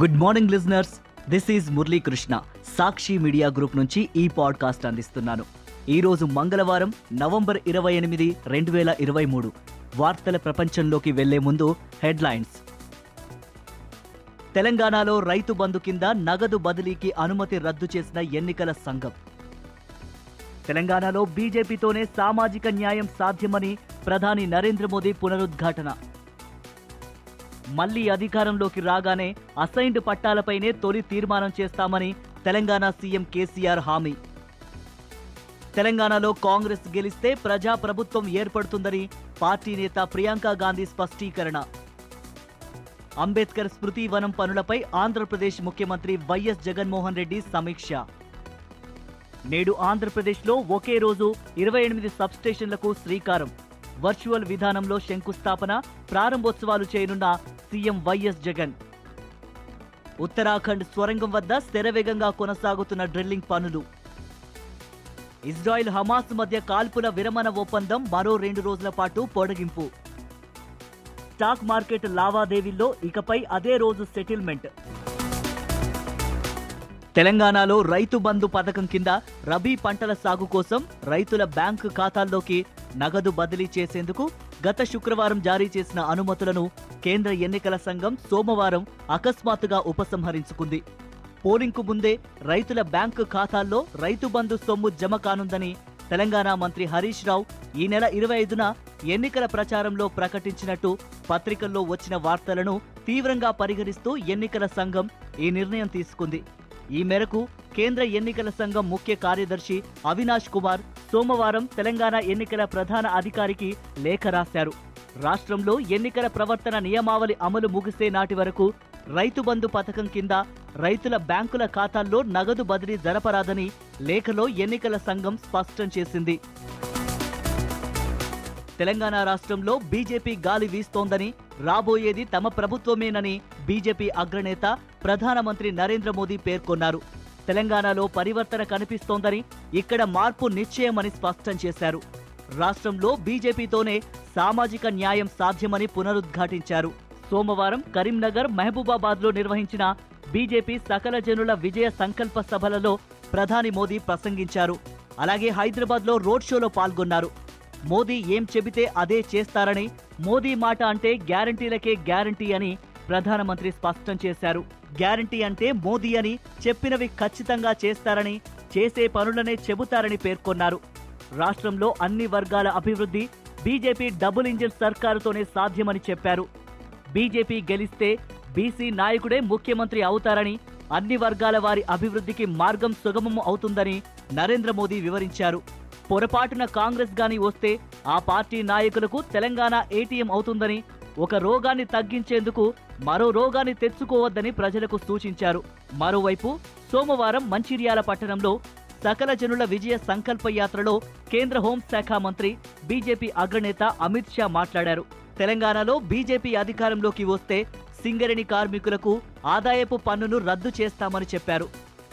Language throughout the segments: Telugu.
Good morning listeners this is Muralikrishna Sakshi media group నుంచి ఈ పాడ్కాస్ట్ అందిస్తున్నాను. ఈరోజు మంగళవారం నవంబర్ ఇరవై ఎనిమిది రెండు వేల ఇరవై మూడు. వార్తల ప్రపంచంలోకి వెళ్ళే ముందు హెడ్లైన్స్. తెలంగాణలో రైతు బంధు కింద నగదు బదిలీకి అనుమతి రద్దు చేసిన ఎన్నికల సంఘం. తెలంగాణలో బీజేపీతోనే సామాజిక న్యాయం సాధ్యమని ప్రధాని నరేంద్ర మోదీ పునరుద్ఘాటన. మళ్ళీ అధికారంలోకి రాగానే అసైన్డ్ పట్టాలపైనే తొలి తీర్మానం చేస్తామని తెలంగాణ సీఎం కేసీఆర్ హామీ. తెలంగాణలో కాంగ్రెస్ గెలిస్తే ప్రజా ప్రభుత్వం ఏర్పడుతుందని పార్టీ నేత ప్రియాంక గాంధీ స్పష్టీకరణ. అంబేద్కర్ స్మృతి వనం పనులపై ఆంధ్రప్రదేశ్ ముఖ్యమంత్రి వైఎస్ జగన్మోహన్ రెడ్డి సమీక్ష. నేడు ఆంధ్రప్రదేశ్లో ఒకే రోజు ఇరవై ఎనిమిది సబ్స్టేషన్లకు శ్రీకారం. వర్చువల్ విధానంలో శంకుస్థాపన ప్రారంభోత్సవాలు చేయనున్న సీఎం వైఎస్ జగన్. ఉత్తరాఖండ్ స్వరంగం వద్ద శరవేగంగా కొనసాగుతున్న డ్రిల్లింగ్ పనులు. ఇజ్రాయిల్ హమాస్ మధ్య కాల్పుల విరమణ ఒప్పందం మరో రెండు రోజుల పాటు పొడిగింపు. స్టాక్ మార్కెట్ లావాదేవీల్లో ఇకపై అదే రోజు సెటిల్మెంట్. తెలంగాణలో రైతు బంధు పథకం కింద రబీ పంటల సాగు కోసం రైతుల బ్యాంకు ఖాతాల్లోకి నగదు బదిలీ చేసేందుకు గత శుక్రవారం జారీ చేసిన అనుమతులను కేంద్ర ఎన్నికల సంఘం సోమవారం అకస్మాత్తుగా ఉపసంహరించుకుంది. పోలింగ్కు ముందే రైతుల బ్యాంకు ఖాతాల్లో రైతు బంధు సొమ్ము జమ కానుందని తెలంగాణ మంత్రి హరీష్ రావు ఈ నెల ఇరవై ఐదున ఎన్నికల ప్రచారంలో ప్రకటించినట్టు పత్రికల్లో వచ్చిన వార్తలను తీవ్రంగా పరిగణిస్తూ ఎన్నికల సంఘం ఈ నిర్ణయం తీసుకుంది. ఈ మేరకు కేంద్ర ఎన్నికల సంఘం ముఖ్య కార్యదర్శి అవినాష్ కుమార్ సోమవారం తెలంగాణ ఎన్నికల ప్రధాన అధికారికి లేఖ రాశారు. రాష్ట్రంలో ఎన్నికల ప్రవర్తన నియమావళి అమలు ముగిసే నాటి వరకు రైతు బంధు పథకం కింద రైతుల బ్యాంకుల ఖాతాల్లో నగదు బదిలీ జరపరాదని లేఖలో ఎన్నికల సంఘం స్పష్టం చేసింది. తెలంగాణ రాష్ట్రంలో బీజేపీ గాలి వీస్తోందని రాబోయేది తమ ప్రభుత్వమేనని బీజేపీ అగ్రనేత ప్రధానమంత్రి నరేంద్ర మోదీ పేర్కొన్నారు. తెలంగాణలో పరివర్తన కనిపిస్తోందని ఇక్కడ మార్పు నిశ్చయమని స్పష్టం చేశారు. రాష్ట్రంలో బీజేపీతోనే సామాజిక న్యాయం సాధ్యమని పునరుద్ఘాటించారు. సోమవారం కరీంనగర్ మహబూబాబాద్లో నిర్వహించిన బీజేపీ సకల జనుల విజయ సంకల్ప సభలలో ప్రధాని మోదీ ప్రసంగించారు. అలాగే హైదరాబాద్లో రోడ్ షోలో పాల్గొన్నారు. మోదీ ఏం చెబితే అదే చేస్తారని మోదీ మాట అంటే గ్యారంటీలకే గ్యారంటీ అని ప్రధానమంత్రి స్పష్టం చేశారు. గ్యారంటీ అంటే మోదీ అని చెప్పినవి ఖచ్చితంగా చేస్తారని చేసే పనులనే చెబుతారని పేర్కొన్నారు. రాష్ట్రంలో అన్ని వర్గాల అభివృద్ధి బీజేపీ డబుల్ ఇంజిన్ సర్కారుతోనే సాధ్యమని చెప్పారు. బీజేపీ గెలిస్తే బీసీ నాయకుడే ముఖ్యమంత్రి అవుతారని అన్ని వర్గాల వారి అభివృద్ధికి మార్గం సుగమం అవుతుందని నరేంద్ర మోదీ వివరించారు. పొరపాటున కాంగ్రెస్ గాని వస్తే ఆ పార్టీ నాయకులకు తెలంగాణ ఏటీఎం అవుతుందని ఒక రోగాన్ని తగ్గించేందుకు మరో రోగాన్ని తెచ్చుకోవద్దని ప్రజలకు సూచించారు. మరోవైపు సోమవారం మంచిర్యాల పట్టణంలో సకల జనుల విజయ సంకల్ప యాత్రలో కేంద్ర హోంశాఖ మంత్రి బీజేపీ అగ్రనేత అమిత్ షా మాట్లాడారు. తెలంగాణలో బీజేపీ అధికారంలోకి వస్తే సింగరేణి కార్మికులకు ఆదాయపు పన్నును రద్దు చేస్తామని చెప్పారు.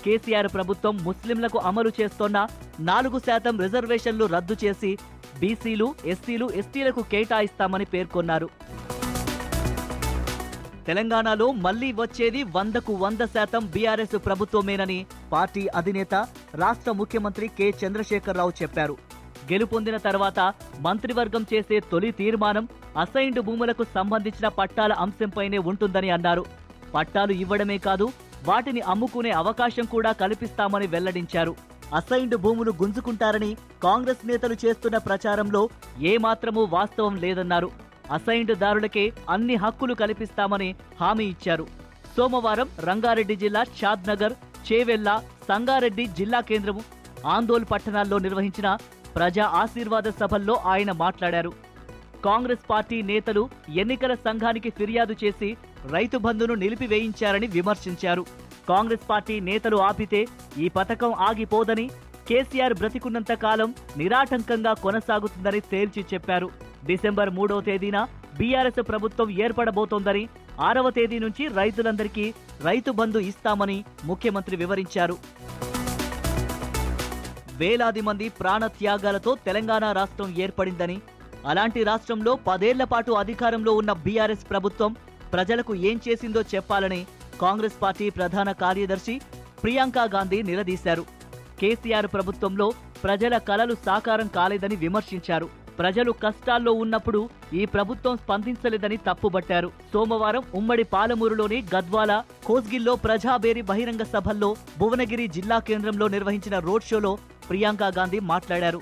కేసీఆర్ ప్రభుత్వం ముస్లింలకు అమలు చేస్తోన్న నాలుగు శాతం రిజర్వేషన్లు రద్దు చేసి బీసీలు ఎస్సీలు ఎస్టీలకు కేటాయిస్తామని పేర్కొన్నారు. తెలంగాణలో మళ్ళీ వచ్చేది వందకు వంద శాతం బీఆర్ఎస్ ప్రభుత్వమేనని పార్టీ అధినేత రాష్ట్ర ముఖ్యమంత్రి కె. చంద్రశేఖరరావు చెప్పారు. గెలుపొందిన తర్వాత మంత్రివర్గం చేసే తొలి తీర్మానం అసైన్డ్ భూములకు సంబంధించిన పట్టాల అంశంపైనే ఉంటుందని అన్నారు. పట్టాలు ఇవ్వడమే కాదు వాటిని అమ్ముకునే అవకాశం కూడా కల్పిస్తామని వెల్లడించారు. అసైన్డ్ భూములు గుంజుకుంటారని కాంగ్రెస్ నేతలు చేస్తున్న ప్రచారంలో ఏమాత్రమూ వాస్తవం లేదన్నారు. అసైన్డ్ దారులకే అన్ని హక్కులు కల్పిస్తామని హామీ ఇచ్చారు. సోమవారం రంగారెడ్డి జిల్లా షాద్నగర్ చేవెల్ల సంగారెడ్డి జిల్లా కేంద్రము ఆందోల్ పట్టణాల్లో నిర్వహించిన ప్రజా ఆశీర్వాద సభల్లో ఆయన మాట్లాడారు. కాంగ్రెస్ పార్టీ నేతలు ఎన్నికల సంఘానికి ఫిర్యాదు చేసి రైతు బంధును నిలిపివేయించారని విమర్శించారు. కాంగ్రెస్ పార్టీ నేతలు ఆపితే ఈ పథకం ఆగిపోదని కేసీఆర్ బ్రతికున్నంత కాలం నిరాటంకంగా కొనసాగుతుందని తేల్చి చెప్పారు. డిసెంబర్ మూడో తేదీన బీఆర్ఎస్ ప్రభుత్వం ఏర్పడబోతోందని ఆరవ తేదీ నుంచి రైతులందరికీ రైతు బంధు ఇస్తామని ముఖ్యమంత్రి వివరించారు. వేలాది మంది ప్రాణత్యాగాలతో తెలంగాణ రాష్ట్రం ఏర్పడిందని అలాంటి రాష్ట్రంలో పదేళ్ళ పాటు అధికారంలో ఉన్న బీఆర్ఎస్ ప్రభుత్వం ప్రజలకు ఏం చేసిందో చెప్పాలని కాంగ్రెస్ పార్టీ ప్రధాన కార్యదర్శి ప్రియాంక గాంధీ నిలదీశారు. కేసీఆర్ ప్రభుత్వంలో ప్రజల కలలు సాకారం కాలేదని విమర్శించారు. ప్రజలు కష్టాల్లో ఉన్నప్పుడు ఈ ప్రభుత్వం స్పందించలేదని తప్పుబట్టారు. సోమవారం ఉమ్మడి పాలమూరులోని గద్వాల కోస్గిల్లో ప్రజాబేరి బహిరంగ సభల్లో భువనగిరి జిల్లా కేంద్రంలో నిర్వహించిన రోడ్ షోలో ప్రియాంక గాంధీ మాట్లాడారు.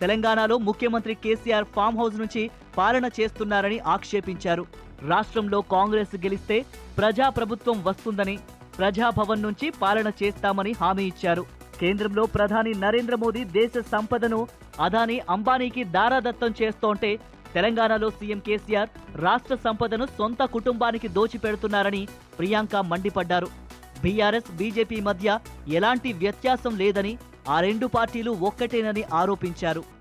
తెలంగాణలో ముఖ్యమంత్రి కేసీఆర్ ఫామ్ హౌస్ నుంచి పాలన చేస్తున్నారని ఆక్షేపించారు. రాష్ట్రంలో కాంగ్రెస్ గెలిస్తే ప్రజా ప్రభుత్వం వస్తుందని ప్రజాభవన్ నుంచి పాలన చేస్తామని హామీ ఇచ్చారు. కేంద్రంలో ప్రధాని నరేంద్ర మోదీ దేశ సంపదను అదానీ అంబానీకి దారాదత్తం చేస్తోంటే తెలంగాణలో సీఎం కేసీఆర్ రాష్ట్ర సంపదను సొంత కుటుంబానికి దోచిపెడుతున్నారని ప్రియాంక మండిపడ్డారు. బీఆర్ఎస్ బీజేపీ మధ్య ఎలాంటి వ్యత్యాసం లేదని ఆ రెండు పార్టీలు ఒక్కటేనని ఆరోపించారు.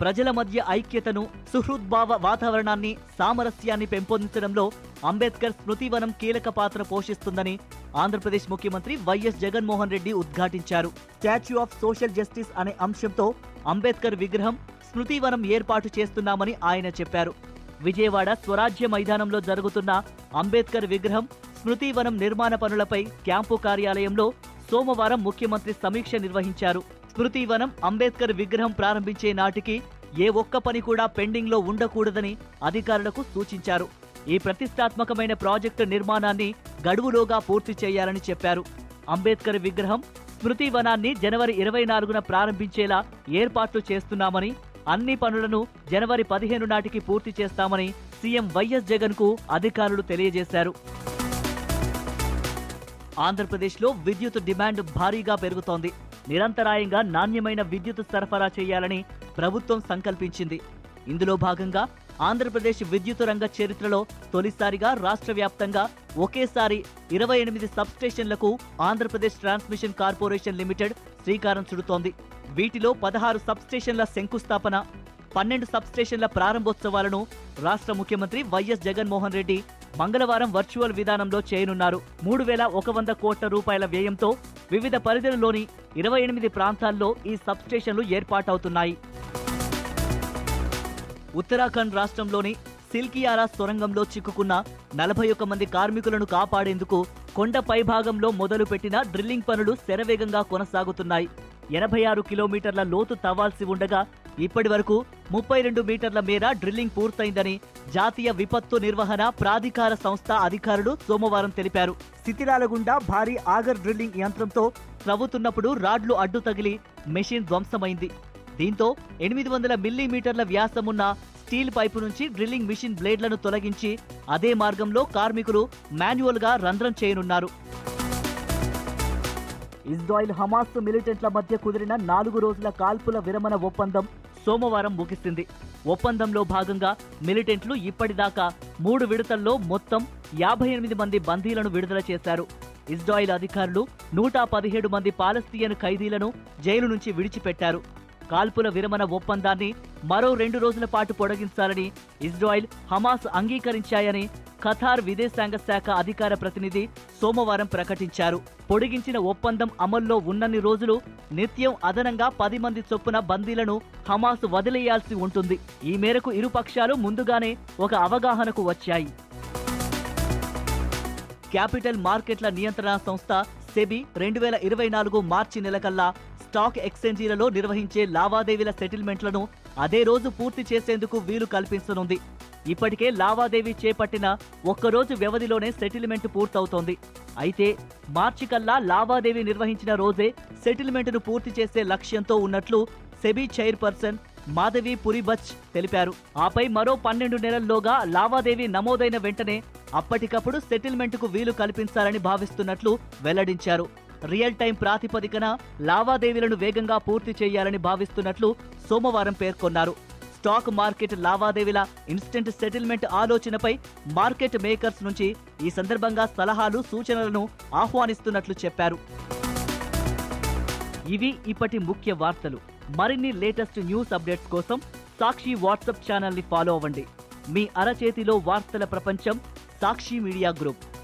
ప్రజల మధ్య ఐక్యతను సుహృద్భావ వాతావరణాన్ని సామరస్యాన్ని పెంపొందించడంలో అంబేద్కర్ స్మృతివనం కీలక పాత్ర పోషిస్తుందని ఆంధ్రప్రదేశ్ ముఖ్యమంత్రి వైఎస్ జగన్మోహన్ రెడ్డి ఉద్ఘాటించారు. స్టాచ్యూ ఆఫ్ సోషల్ జస్టిస్ అనే అంశంతో అంబేద్కర్ విగ్రహం స్మృతివనం ఏర్పాటు చేస్తున్నామని ఆయన చెప్పారు. విజయవాడ స్వరాజ్య మైదానంలో జరుగుతున్న అంబేద్కర్ విగ్రహం స్మృతివనం నిర్మాణ పనులపై క్యాంపు కార్యాలయంలో సోమవారం ముఖ్యమంత్రి సమీక్ష నిర్వహించారు. స్మృతివనం అంబేద్కర్ విగ్రహం ప్రారంభించే నాటికి ఏ ఒక్క పని కూడా పెండింగ్లో ఉండకూడదని అధికారులకు సూచించారు. ఈ ప్రతిష్టాత్మకమైన ప్రాజెక్టు నిర్మాణాన్ని గడువులోగా పూర్తి చేయాలని చెప్పారు. అంబేద్కర్ విగ్రహం స్మృతివనాన్ని జనవరి ఇరవై నాలుగున ప్రారంభించేలా ఏర్పాట్లు చేస్తున్నామని అన్ని పనులను జనవరి పదిహేను నాటికి పూర్తి చేస్తామని సీఎం వైఎస్ జగన్కు అధికారులు తెలియజేశారు. ఆంధ్రప్రదేశ్లో విద్యుత్ డిమాండ్ భారీగా పెరుగుతోంది. నిరంతరాయంగా నాణ్యమైన విద్యుత్ సరఫరా చేయాలని ప్రభుత్వం సంకల్పించింది. ఇందులో భాగంగా ఆంధ్రప్రదేశ్ విద్యుత్ రంగ చరిత్రలో తొలిసారిగా రాష్ట్ర వ్యాప్తంగా ఒకేసారి ఇరవై ఎనిమిది సబ్స్టేషన్లకు ఆంధ్రప్రదేశ్ ట్రాన్స్మిషన్ కార్పొరేషన్ లిమిటెడ్ శ్రీకారం చుడుతోంది. వీటిలో పదహారు సబ్స్టేషన్ల శంకుస్థాపన పన్నెండు సబ్స్టేషన్ల ప్రారంభోత్సవాలను రాష్ట్ర ముఖ్యమంత్రి వైఎస్ జగన్మోహన్ రెడ్డి మంగళవారం వర్చువల్ విధానంలో చేయనున్నారు. మూడు వేల ఒక వంద కోట్ల రూపాయల వ్యయంతో వివిధ పరిధులలోని ఇరవై ఎనిమిది ప్రాంతాల్లో ఈ సబ్స్టేషన్లు ఏర్పాటవుతున్నాయి. ఉత్తరాఖండ్ రాష్ట్రంలోని సిల్కియారా సొరంగంలో చిక్కుకున్న నలభై ఒక్క మంది కార్మికులను కాపాడేందుకు కొండ పైభాగంలో మొదలుపెట్టిన డ్రిల్లింగ్ పనులు శరవేగంగా కొనసాగుతున్నాయి. ఎనభై ఆరు కిలోమీటర్ల లోతు తవ్వాల్సి ఉండగా ఇప్పటి వరకు ముప్పై రెండు మీటర్ల మేర డ్రిల్లింగ్ పూర్తయిందని జాతీయ విపత్తు నిర్వహణ ప్రాధికార సంస్థ అధికారులు సోమవారం తెలిపారు. శిథిలాల గుండా భారీ ఆగర్ డ్రిల్లింగ్ యంత్రంతో త్రవ్వుతున్నప్పుడు రాడ్లు అడ్డు తగిలి మెషిన్ ధ్వంసమైంది. దీంతో ఎనిమిది వందల మిల్లీమీటర్ల వ్యాసమున్న స్టీల్ పైపు నుంచి డ్రిల్లింగ్ మిషన్ బ్లేడ్లను తొలగించి అదే మార్గంలో కార్మికులు మాన్యువల్గా రంధ్రం చేయనున్నారు. ఇజ్రాయిల్ హమాస్ మిలిటెంట్ల మధ్య కుదిరిన నాలుగు రోజుల కాల్పుల విరమణ ఒప్పందం సోమవారం ముగిసింది. ఒప్పందంలో భాగంగా మిలిటెంట్లు ఇప్పటిదాకా మూడు విడతల్లో మొత్తం యాభై ఎనిమిది మంది బందీలను విడుదల చేశారు. ఇజ్రాయిల్ అధికారులు నూట పదిహేడు మంది పాలస్తీయన్ ఖైదీలను జైలు నుంచి విడిచిపెట్టారు. కాల్పుల విరమణ ఒప్పందాన్ని మరో రెండు రోజుల పాటు పొడిగించాలని ఇజ్రాయిల్ హమాస్ అంగీకరించాయని ఖతార్ విదేశాంగ శాఖ అధికార ప్రతినిధి సోమవారం ప్రకటించారు. పొడిగించిన ఒప్పందం అమల్లో ఉన్నన్ని రోజులు నిత్యం అదనంగా పది మంది చొప్పున బందీలను హమాస్ వదిలేయాల్సి ఉంటుంది. ఈ మేరకు ఇరు పక్షాలు ముందుగానే ఒక అవగాహనకు వచ్చాయి. క్యాపిటల్ మార్కెట్ల నియంత్రణ సంస్థ సెబీ రెండు వేల ఇరవై నాలుగు మార్చి నెలకల్లా స్టాక్ ఎక్స్చేంజీలలో నిర్వహించే లావాదేవీల సెటిల్మెంట్లను అదే రోజు పూర్తి చేసేందుకు వీలు కల్పించనుంది. ఇప్పటికే లావాదేవీ చేపట్టిన ఒక్కరోజు వ్యవధిలోనే సెటిల్మెంట్ పూర్తవుతోంది. అయితే మార్చి కల్లా లావాదేవీ నిర్వహించిన రోజే సెటిల్మెంట్ను పూర్తి చేసే లక్ష్యంతో ఉన్నట్లు సెబీ చైర్పర్సన్ మాధవి పురిబచ్ తెలిపారు. ఆపై మరో పన్నెండు నెలల్లోగా లావాదేవీ నమోదైన వెంటనే అప్పటికప్పుడు సెటిల్మెంట్కు వీలు కల్పించాలని భావిస్తున్నట్లు వెల్లడించారు. రియల్ టైం ప్రాతిపదికన లావాదేవీలను వేగంగా పూర్తి చేయాలని భావిస్తున్నట్లు సోమవారం పేర్కొన్నారు. స్టాక్ మార్కెట్ లావాదేవీల ఇన్స్టెంట్ సెటిల్మెంట్ ఆలోచనపై మార్కెట్ మేకర్స్ నుంచి ఈ సందర్భంగా సలహాలు సూచనలను ఆహ్వానిస్తున్నట్లు చెప్పారు. ఇవి ఇప్పటి ముఖ్య వార్తలు. మరిన్ని లేటెస్ట్ న్యూస్ అప్డేట్స్ కోసం సాక్షి వాట్సాప్ ఛానల్ని ఫాలో అవ్వండి. మీ అరచేతిలో వార్తల ప్రపంచం సాక్షి మీడియా గ్రూప్.